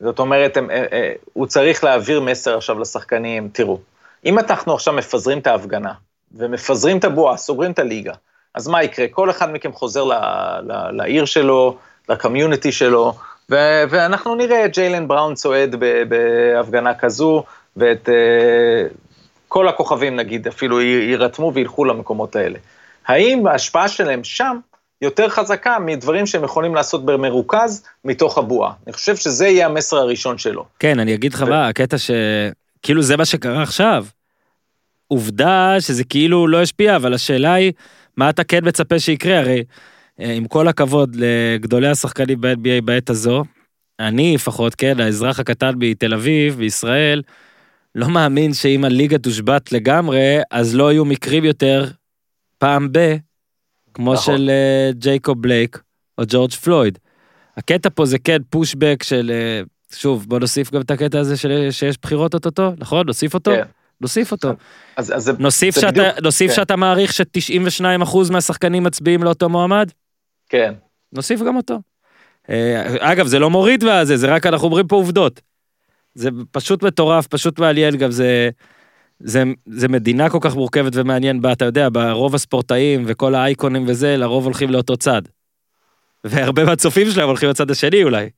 S3: זאת אומרת, הם, אה, הם, הוא צריך להעביר מסר עכשיו לשחקנים, תראו, אם אנחנו עכשיו מפזרים את ההפגנה, ומפזרים את הבועה, סוגרים את הליגה, אז מה יקרה? כל אחד מכם חוזר ל, ל, לעיר שלו, לקמיוניטי שלו, ו, ואנחנו נראה את ג'יילן בראון צועד בהפגנה כזו, ואת uh, כל הכוכבים נגיד אפילו יירתמו וילכו למקומות האלה. האם ההשפעה שלהם שם יותר חזקה מדברים שהם יכולים לעשות במרוכז מתוך הבועה? אני חושב שזה יהיה המסר הראשון שלו.
S1: כן, אני אגיד לך מה, הקטע ש... כאילו זה מה שקרה עכשיו. עובדה שזה כאילו לא השפיע, אבל השאלה היא, מה אתה כן מצפה שיקרה? הרי אה, עם כל הכבוד לגדולי השחקנים ב-NBA בעת הזו, אני לפחות, כן, האזרח הקטן בתל אביב, בישראל, לא מאמין שאם הליגה תושבת לגמרי, אז לא יהיו מקרים יותר פעם ב, כמו
S3: נכון.
S1: של אה, ג'ייקוב בלייק או ג'ורג' פלויד. הקטע פה זה כן פושבק של, אה, שוב, בוא נוסיף גם את הקטע הזה של, שיש בחירות אוטוטו, נכון? נוסיף אותו?
S3: כן.
S1: נוסיף אותו.
S3: אז, אז
S1: נוסיף
S3: זה
S1: שאתה,
S3: בדיוק-
S1: נוסיף
S3: כן,
S1: שאתה מעריך ש-92% מהשחקנים מצביעים לאותו מועמד?
S3: כן.
S1: נוסיף גם אותו. אה, אגב, זה לא מוריד מהזה, זה רק אנחנו אומרים פה עובדות. זה פשוט מטורף, פשוט מעניין גם, זה, זה, זה מדינה כל כך מורכבת ומעניין בה, אתה יודע, ברוב הספורטאים וכל האייקונים וזה, לרוב הולכים לאותו צד. והרבה מהצופים שלהם הולכים לצד השני אולי.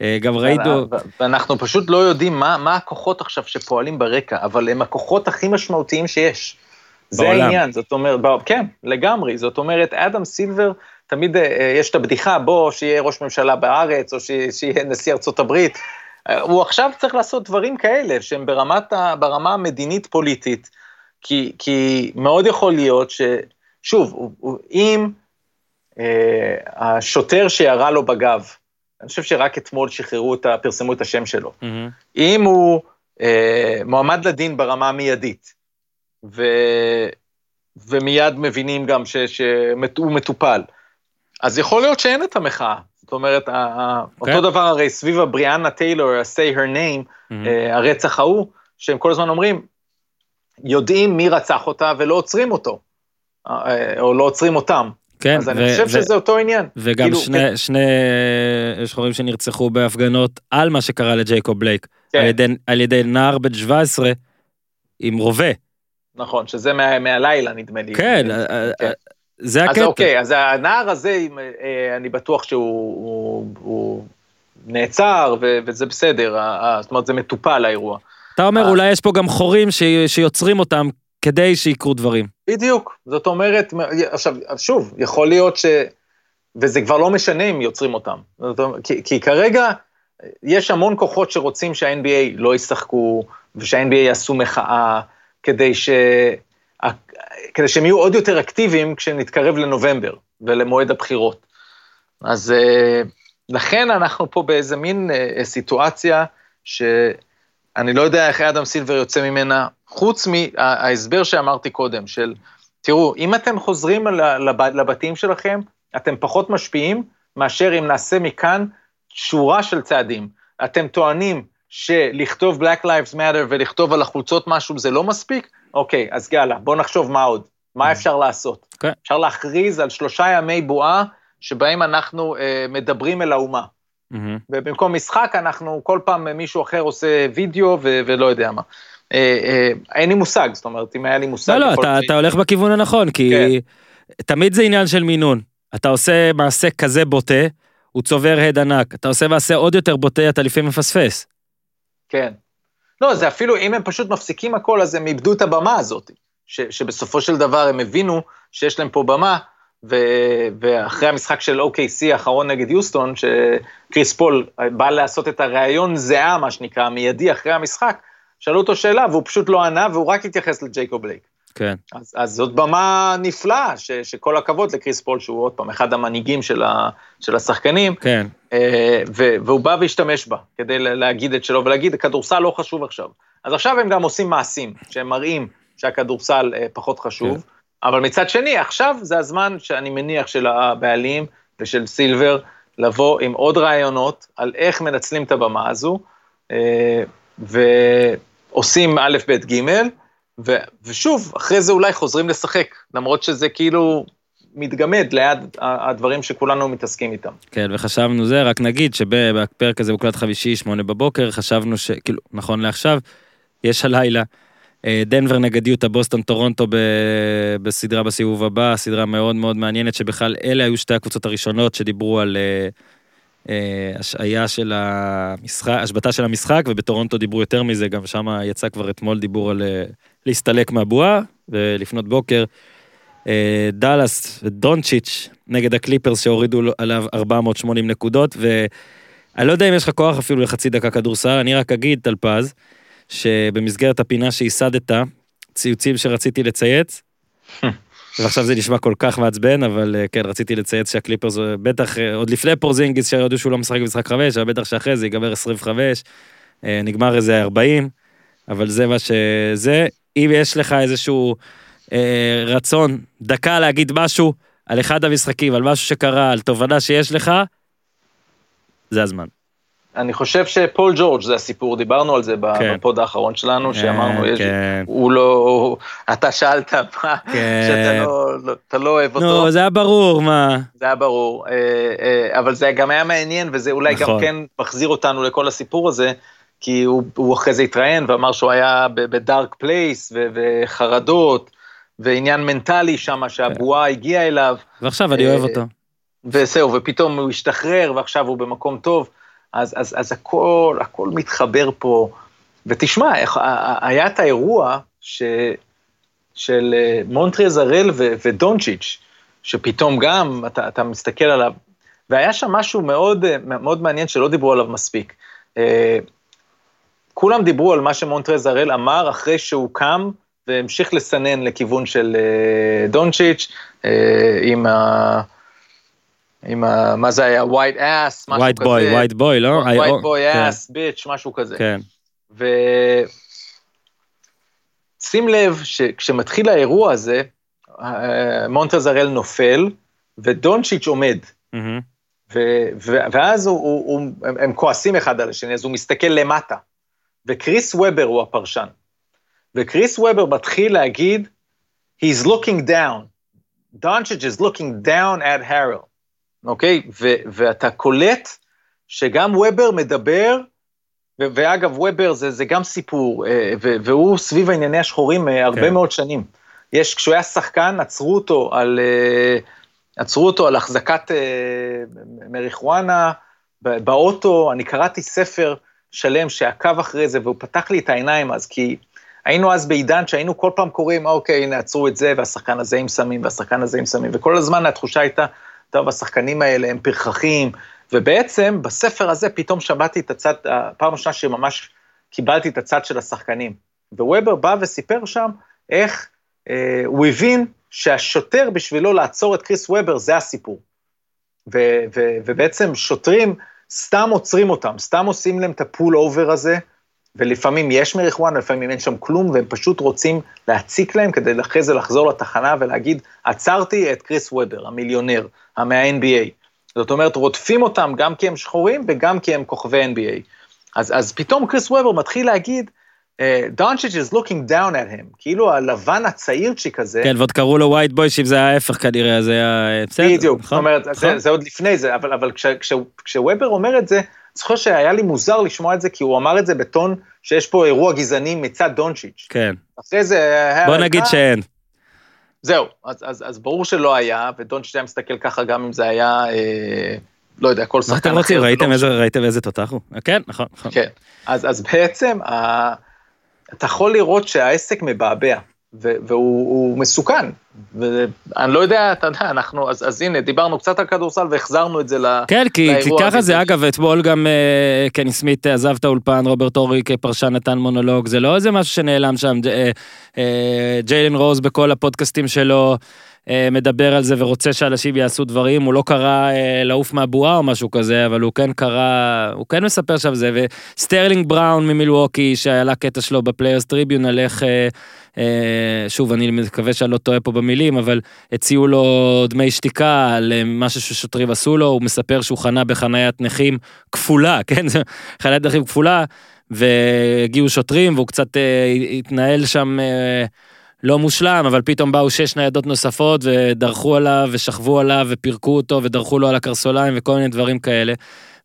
S1: אה, גם ראינו,
S3: ו- ואנחנו פשוט לא יודעים מה, מה הכוחות עכשיו שפועלים ברקע, אבל הם הכוחות הכי משמעותיים שיש. זה
S1: בעולם.
S3: העניין, זאת אומרת, ב- כן, לגמרי, זאת אומרת, אדם סילבר, תמיד אה, יש את הבדיחה, בוא, שיהיה ראש ממשלה בארץ, או ש- שיהיה נשיא ארצות הברית. אה, הוא עכשיו צריך לעשות דברים כאלה, שהם ברמת ה, ברמה המדינית-פוליטית, כי, כי מאוד יכול להיות ש... שוב, אם אה, השוטר שירה לו בגב, אני חושב שרק אתמול שחררו את ה... פרסמו את השם שלו.
S1: מהמם.
S3: אם הוא אה, מועמד לדין ברמה המיידית, ו... ומיד מבינים גם. שהוא מטופל, אז יכול להיות שאין את המחאה. זאת אומרת, ה-
S1: כן.
S3: אותו דבר הרי סביב הבריאנה טיילור, ה-say her name,
S1: מהמם.
S3: אה, הרצח ההוא, שהם כל הזמן אומרים, יודעים מי רצח אותה ולא עוצרים אותו, אה, או לא עוצרים אותם.
S1: כן,
S3: אז אני חושב שזה אותו עניין.
S1: וגם
S3: כאילו,
S1: שני, שני אה, שחורים שנרצחו בהפגנות על מה שקרה לג'ייקוב בלייק,
S3: כן.
S1: על, ידי, על ידי נער בן 17 עם רובה.
S3: נכון, שזה מה, מהלילה נדמה לי.
S1: כן, אה, אה,
S3: כן.
S1: זה
S3: אז
S1: הקטע.
S3: אוקיי, אז הנער הזה, אה, אני בטוח שהוא הוא, הוא נעצר, ו, וזה בסדר, זאת אומרת, זה מטופל האירוע.
S1: אתה אומר
S3: אה.
S1: אולי יש פה גם חורים ש... שיוצרים אותם כדי שיקרו דברים.
S3: בדיוק, זאת אומרת, עכשיו, שוב, יכול להיות ש... וזה כבר לא משנה אם יוצרים אותם. אומרת, כי, כי כרגע יש המון כוחות שרוצים שה-NBA לא ישחקו, ושה-NBA יעשו מחאה, כדי, ש... כדי שהם יהיו עוד יותר אקטיביים כשנתקרב לנובמבר ולמועד הבחירות. אז אה, לכן אנחנו פה באיזה מין אה, סיטואציה שאני לא יודע איך אדם סילבר יוצא ממנה, חוץ מההסבר שאמרתי קודם, של, תראו, אם אתם חוזרים לבתים שלכם, אתם פחות משפיעים מאשר אם נעשה מכאן שורה של צעדים. אתם טוענים שלכתוב Black Lives Matter ולכתוב על החולצות משהו זה לא מספיק? אוקיי, אז יאללה, בואו נחשוב מה עוד. מה אפשר לעשות?
S1: כן.
S3: אפשר להכריז על שלושה ימי בועה שבהם אנחנו אה, מדברים אל האומה.
S1: מהמם.
S3: ובמקום משחק אנחנו כל פעם מישהו אחר עושה וידאו ו- ולא יודע מה. אה, אה, אין לי מושג, זאת אומרת, אם היה לי מושג...
S1: לא, לא, אתה, אתה הולך בכיוון הנכון, כי
S3: כן.
S1: תמיד זה עניין של מינון. אתה עושה מעשה כזה בוטה, הוא צובר הד ענק. אתה עושה מעשה עוד יותר בוטה, אתה לפעמים מפספס.
S3: כן. לא, זה אפילו, אם הם פשוט מפסיקים הכל, אז הם איבדו את הבמה הזאת. ש, שבסופו של דבר הם הבינו שיש להם פה במה, ו, ואחרי המשחק של OKC האחרון נגד יוסטון, שקריס פול בא לעשות את הראיון הזה, מה שנקרא, מיידי אחרי המשחק, שאלו אותו שאלה, והוא פשוט לא ענה, והוא רק התייחס לג'ייקוב בלייק.
S1: כן.
S3: אז, אז זאת במה נפלאה, ש, שכל הכבוד לקריס פול, שהוא עוד פעם אחד המנהיגים של, ה, של השחקנים,
S1: כן.
S3: אה, ו- והוא בא והשתמש בה כדי לה- להגיד את שלו ולהגיד, הכדורסל לא חשוב עכשיו. אז עכשיו הם גם עושים מעשים, שהם מראים שהכדורסל אה, פחות חשוב,
S1: כן.
S3: אבל מצד שני, עכשיו זה הזמן שאני מניח של הבעלים ושל סילבר, לבוא עם עוד רעיונות על איך מנצלים את הבמה הזו, אה, ועושים א', ב', ג', ו- ושוב, אחרי זה אולי חוזרים לשחק, למרות שזה כאילו מתגמד ליד הדברים שכולנו מתעסקים איתם.
S1: כן, וחשבנו זה, רק נגיד שבפרק הזה מוקלט חמישי, שמונה בבוקר, חשבנו שכאילו, נכון לעכשיו, יש הלילה אה, דנבר נגד יוטה, בוסטון, טורונטו ב... בסדרה בסיבוב הבא, סדרה מאוד מאוד מעניינת, שבכלל אלה היו שתי הקבוצות הראשונות שדיברו על אה, השעיה של המשחק, השבתה של המשחק, ובטורונטו דיברו יותר מזה, גם שם יצא כבר אתמול דיבור על אה, להסתלק מהבועה, ולפנות בוקר. אה, דאלאס ודונצ'יץ' נגד הקליפרס שהורידו עליו 480 נקודות, ואני לא יודע אם יש לך כוח אפילו לחצי דקה כדורסל, אני רק אגיד, טלפז, שבמסגרת הפינה שייסדת, ציוצים שרציתי לצייץ, ועכשיו זה נשמע כל כך מעצבן, אבל אה, כן, רציתי לצייץ שהקליפרס, אה, בטח אה, עוד לפני פורזינגיס, שהודיעו שהוא לא משחק במשחק חמש, אבל בטח שאחרי זה ייגמר 25, אה, נגמר איזה 40, אבל זה מה שזה. אם יש לך איזשהו אה, רצון, דקה להגיד משהו על אחד המשחקים, על משהו שקרה, על תובנה שיש לך, זה הזמן.
S3: אני חושב שפול ג'ורג' זה הסיפור, דיברנו על זה
S1: כן.
S3: בפוד האחרון שלנו, שאמרנו, יש-
S1: כן.
S3: הוא לא, אתה שאלת מה,
S1: כן.
S3: שאתה לא, לא- אתה לא אוהב אותו,
S1: נו, זה היה ברור, מה.
S3: זה היה ברור, אה, אה, אבל זה גם היה מעניין, וזה אולי גם
S1: נכון.
S3: כן מחזיר אותנו לכל הסיפור הזה, כי הוא, הוא אחרי זה התראיין ואמר שהוא היה ב dark place, וחרדות, ועניין מנטלי שם, שהבועה הגיעה אליו,
S1: ועכשיו אני
S3: אה,
S1: אוהב אותו.
S3: וזהו, ופתאום הוא השתחרר, ועכשיו הוא במקום טוב, אז, אז, אז הכל, הכל מתחבר פה. ותשמע, היה את האירוע ש, של אה, ו- ודונצ'יץ', שפתאום גם, אתה, אתה מסתכל עליו, והיה שם משהו מאוד, אה, מאוד מעניין שלא דיברו עליו מספיק. אה, כולם דיברו על מה שמונטרז הראל אמר אחרי שהוא קם והמשיך לסנן לכיוון של דונצ'יץ', עם ה... עם ה... מה זה היה? white ass, משהו
S1: ווייט
S3: כזה.
S1: בוי, ווייט בוי, לא?
S3: white boy
S1: כן,
S3: ass, bitch, משהו כזה.
S1: כן,
S3: ושים לב שכשמתחיל האירוע הזה, אה, מונטז הראל נופל, ודונצ'יץ' עומד.
S1: מהמם.
S3: ו- ו- ואז הוא, הוא, הוא, הם, הם כועסים אחד על השני, אז הוא מסתכל למטה. וקריס וובר הוא הפרשן. וקריס וובר מתחיל להגיד, he's looking down. Doncic is looking down at Harrell, אוקיי? ו- ואתה קולט שגם וובר מדבר, ו- ואגב, וובר זה, זה גם סיפור, אה, ו- והוא סביב ענייני השחורים אה, הרבה
S1: כן.
S3: מאוד שנים. יש, כשהוא היה שחקן, עצרו אותו על... אה, עצרו אותו על החזקת מריחואנה באוטו, אני קראתי ספר שלם שעקב אחרי זה, והוא פתח לי את העיניים אז, כי היינו אז בעידן שהיינו כל פעם קוראים, אוקיי, הנה עצרו את זה, והשחקן הזה עם סמים, והשחקן הזה עם סמים, וכל הזמן התחושה הייתה, טוב, השחקנים האלה הם פרחחים, ובעצם בספר הזה פתאום שמעתי את הצד, הפעם הראשונה שממש קיבלתי את הצד של השחקנים. וובר בא וסיפר שם איך אה, הוא הבין שהשוטר בשבילו לעצור את קריס וובר זה הסיפור. ו- ו- ובעצם שוטרים סתם עוצרים אותם, סתם עושים להם את ה pull over הזה, ולפעמים יש מריחואנה, לפעמים אין שם כלום, והם פשוט רוצים להציק להם כדי אחרי זה לחזור לתחנה ולהגיד, עצרתי את קריס וובר, המיליונר, מה-NBA. זאת אומרת, רודפים אותם גם כי הם שחורים וגם כי הם כוכבי NBA. אז, אז פתאום קריס וובר מתחיל להגיד, דונצ'יץ' is looking down at him, כאילו הלבן הצעירצ'יק הזה,
S1: כן, ועוד קראו לו ווייט בוי, שאם זה היה ההפך כנראה, אז היה... בסדר,
S3: בדיוק, זאת
S1: נכון?
S3: אומרת, זה,
S1: נכון.
S3: זה עוד לפני זה, אבל, אבל כש, כש, כשוובר אומר את זה, זוכר שהיה לי מוזר לשמוע את זה, כי הוא אמר את זה בטון שיש פה אירוע גזעני מצד דונצ'יץ'.
S1: כן,
S3: אחרי זה.
S1: בוא נגיד שאין.
S3: זהו, אז, ברור שלא היה, ודונצ'יץ' היה מסתכל ככה גם אם זה היה, אה, לא יודע, כל
S1: מה
S3: שחקן
S1: אתם רוצים?
S3: אחר,
S1: ראיתם
S3: לא
S1: ראיתם איזה תותח הוא? כן, נכון, נכון.
S3: כן, אז, בעצם. אתה יכול לראות שהעסק מבעבע, והוא הוא מסוכן. ואני לא יודע, אתה יודע, אנחנו, אז, אז הנה, דיברנו קצת על כדורסל והחזרנו את זה ל...
S1: כן, כי, כי
S3: לאירוע
S1: ככה. זה, אגב, אתמול גם אה, קני סמית עזב את האולפן, רוברט אורי כפרשן נתן מונולוג, זה לא איזה משהו שנעלם שם, אה, אה, ג'יילן רוז בכל הפודקאסטים שלו אה, מדבר על זה ורוצה שאנשים יעשו דברים, הוא לא קרא אה, לעוף מהבועה או משהו כזה, אבל הוא כן קרא, הוא כן מספר שם זה, וסטרלינג בראון ממילווקי, שהיה לה קטע שלו ב Players Tribune על איך, אה, אה, שוב, אני מקווה שאני לא טועה פה במילים, אבל הציעו לו דמי שתיקה על משהו ששוטרים עשו לו, הוא מספר שהוא חנה בחניית נכים כפולה, כן? חניית נכים כפולה, והגיעו שוטרים והוא קצת אה, התנהל שם אה, לא מושלם, אבל פתאום באו שש ניידות נוספות ודרכו עליו ושכבו עליו ופירקו אותו ודרכו לו על הקרסוליים וכל מיני דברים כאלה.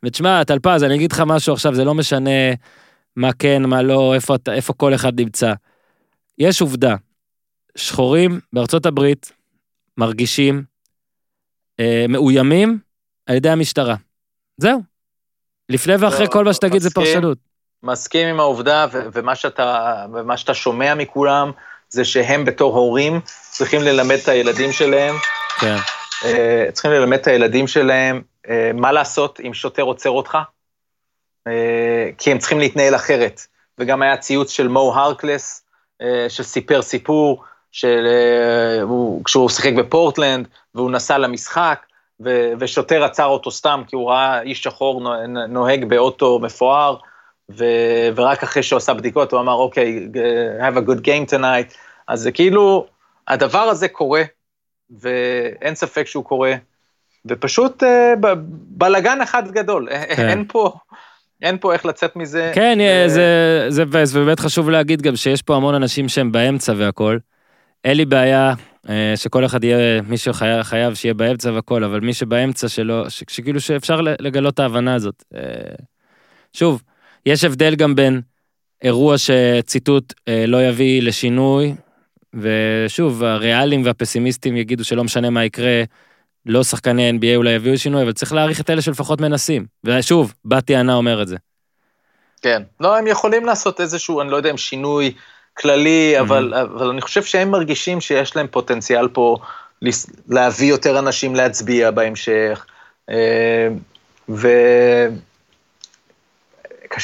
S1: ותשמע, טלפז, אני אגיד לך משהו עכשיו, זה לא משנה מה כן, מה לא, איפה, איפה כל אחד נמצא. יש עובדה, שחורים בארצות הברית מרגישים אה, מאוימים על ידי המשטרה. זהו. לפני ואחרי כל מה שתגיד זה
S3: מסכים.
S1: פרשנות.
S3: מסכים עם העובדה, ו- ומה שאתה, ומה שאתה שומע מכולם, זה שהם בתור הורים צריכים ללמד את הילדים שלהם,
S1: כן.
S3: אה, צריכים ללמד את הילדים שלהם אה, מה לעשות אם שוטר עוצר אותך, אה, כי הם צריכים להתנהל אחרת. וגם היה ציוץ של מו הרקלס, אה, שסיפר סיפור, של, אה, הוא, כשהוא שיחק בפורטלנד, והוא נסע למשחק, ו- ושוטר עצר אותו סתם, כי הוא ראה איש שחור נו- נוהג באוטו מפואר, ו- ורק אחרי שהוא עשה בדיקות, הוא אמר, אוקיי, have a good game tonight. אז זה כאילו, הדבר הזה קורה, ואין ספק שהוא קורה, ופשוט אה, ב- בלגן אחד גדול,
S1: כן.
S3: אין פה... אין פה איך לצאת מזה.
S1: כן,
S3: ו-
S1: זה, זה, זה באמת חשוב להגיד גם שיש פה המון אנשים שהם באמצע והכל. אין לי בעיה אה, שכל אחד יהיה, מי שחייב חייב שיהיה באמצע והכל, אבל מי שבאמצע שלו, שכאילו שאפשר לגלות את ההבנה הזאת. אה, שוב, יש הבדל גם בין אירוע שציטוט אה, לא יביא לשינוי, ושוב, הריאלים והפסימיסטים יגידו שלא משנה מה יקרה, לא שחקני NBA אולי יביאו שינוי, אבל צריך להעריך את אלה שלפחות מנסים. ושוב, בת יענה אומר את זה.
S3: כן. לא, הם יכולים לעשות איזשהו, אני לא יודע אם שינוי כללי, אבל, אבל אני חושב שהם מרגישים שיש להם פוטנציאל פה להביא יותר אנשים להצביע בהמשך, אה, וקשה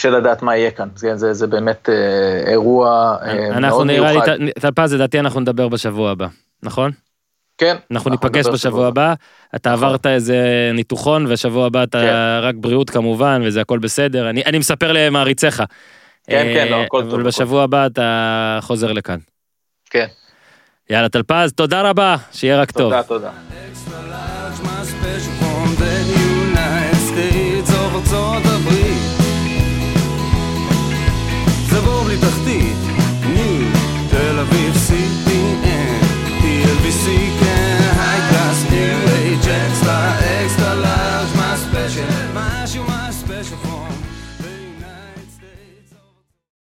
S3: לדעת מה יהיה כאן. זה, זה, זה באמת אה, אירוע אה,
S1: אנחנו
S3: מאוד
S1: נראה לי,
S3: מיוחד.
S1: ט- טלפז, לדעתי אנחנו נדבר בשבוע הבא, נכון?
S3: כן.
S1: אנחנו ניפגש
S3: נדבר
S1: בשבוע הבא, אתה
S3: נכון.
S1: עברת איזה ניתוחון, והשבוע הבא אתה
S3: כן.
S1: רק בריאות כמובן, וזה הכל בסדר, אני אני מספר למעריציך.
S3: כן, כן, לא,
S1: אה,
S3: הכל טוב,
S1: אבל בשבוע הבא אתה חוזר לכאן.
S3: כן.
S1: יאללה, טלפז, תודה רבה, שיהיה רק טוב.
S3: תודה, תודה.